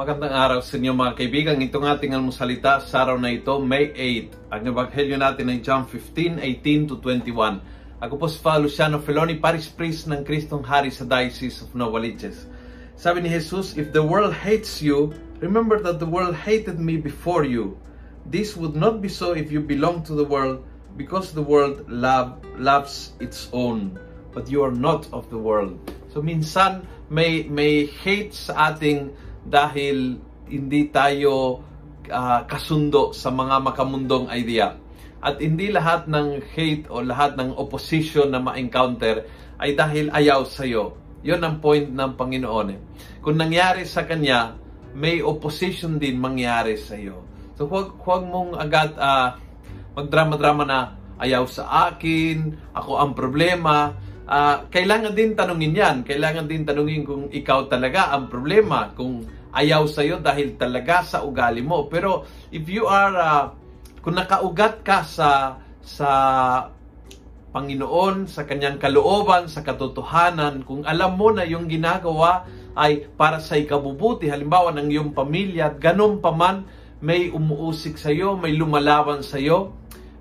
Magandang araw sa inyo mga kaibigan. Itong ating almusalita sa araw na ito, May 8. Ang ebanghelyo natin ay John 15, 18 to 21. Ako po si Father Luciano Feloni, Paris Priest ng Kristong Hari sa Diocese of Novaliches. Sabi ni Jesus, If the world hates you, remember that the world hated me before you. This would not be so if you belong to the world, because the world love, loves its own. But you are not of the world. So minsan may may hate sa ating dahil hindi tayo uh, kasundo sa mga makamundong idea. At hindi lahat ng hate o lahat ng opposition na ma-encounter ay dahil ayaw sa iyo. Yon ang point ng Panginoon. Eh. Kung nangyari sa Kanya, may opposition din mangyari sa iyo. So huwag, huwag mong agad uh, magdrama-drama na ayaw sa akin, ako ang problema uh, kailangan din tanungin yan. Kailangan din tanungin kung ikaw talaga ang problema, kung ayaw sa'yo dahil talaga sa ugali mo. Pero if you are, uh, kung nakaugat ka sa, sa Panginoon, sa kanyang kalooban, sa katotohanan, kung alam mo na yung ginagawa ay para sa ikabubuti, halimbawa ng iyong pamilya, ganun pa man, may umuusik sa iyo, may lumalaban sa iyo,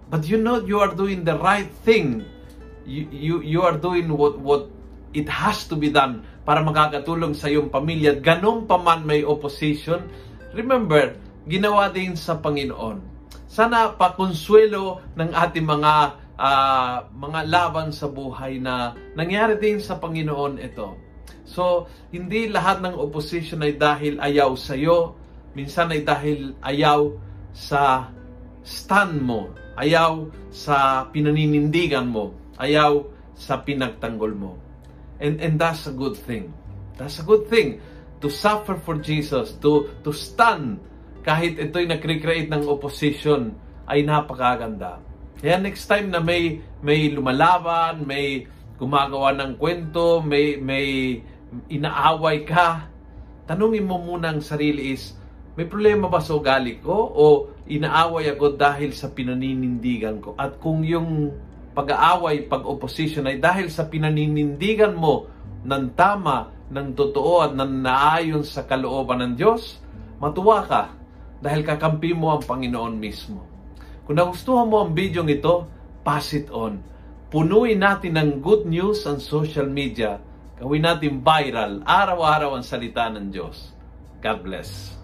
but you know you are doing the right thing you, you, you are doing what, what it has to be done para makakatulong sa iyong pamilya. Ganun pa man may opposition, remember, ginawa din sa Panginoon. Sana pakonsuelo ng ating mga uh, mga laban sa buhay na nangyari din sa Panginoon ito. So, hindi lahat ng opposition ay dahil ayaw sa iyo, minsan ay dahil ayaw sa stand mo, ayaw sa pinaninindigan mo ayaw sa pinagtanggol mo. And, and that's a good thing. That's a good thing. To suffer for Jesus, to, to stand kahit ito'y nagre-create ng opposition ay napakaganda. Kaya next time na may may lumalaban, may gumagawa ng kwento, may may inaaway ka, tanungin mo muna ang sarili is, may problema ba sa ugali ko o inaaway ako dahil sa pinaninindigan ko? At kung yung pag-aaway, pag-opposition ay dahil sa pinaninindigan mo ng tama, ng totoo at ng naayon sa kalooban ng Diyos, matuwa ka dahil kakampi mo ang Panginoon mismo. Kung nagustuhan mo ang video ito, pass it on. Punuin natin ng good news ang social media. Gawin natin viral, araw-araw ang salita ng Diyos. God bless.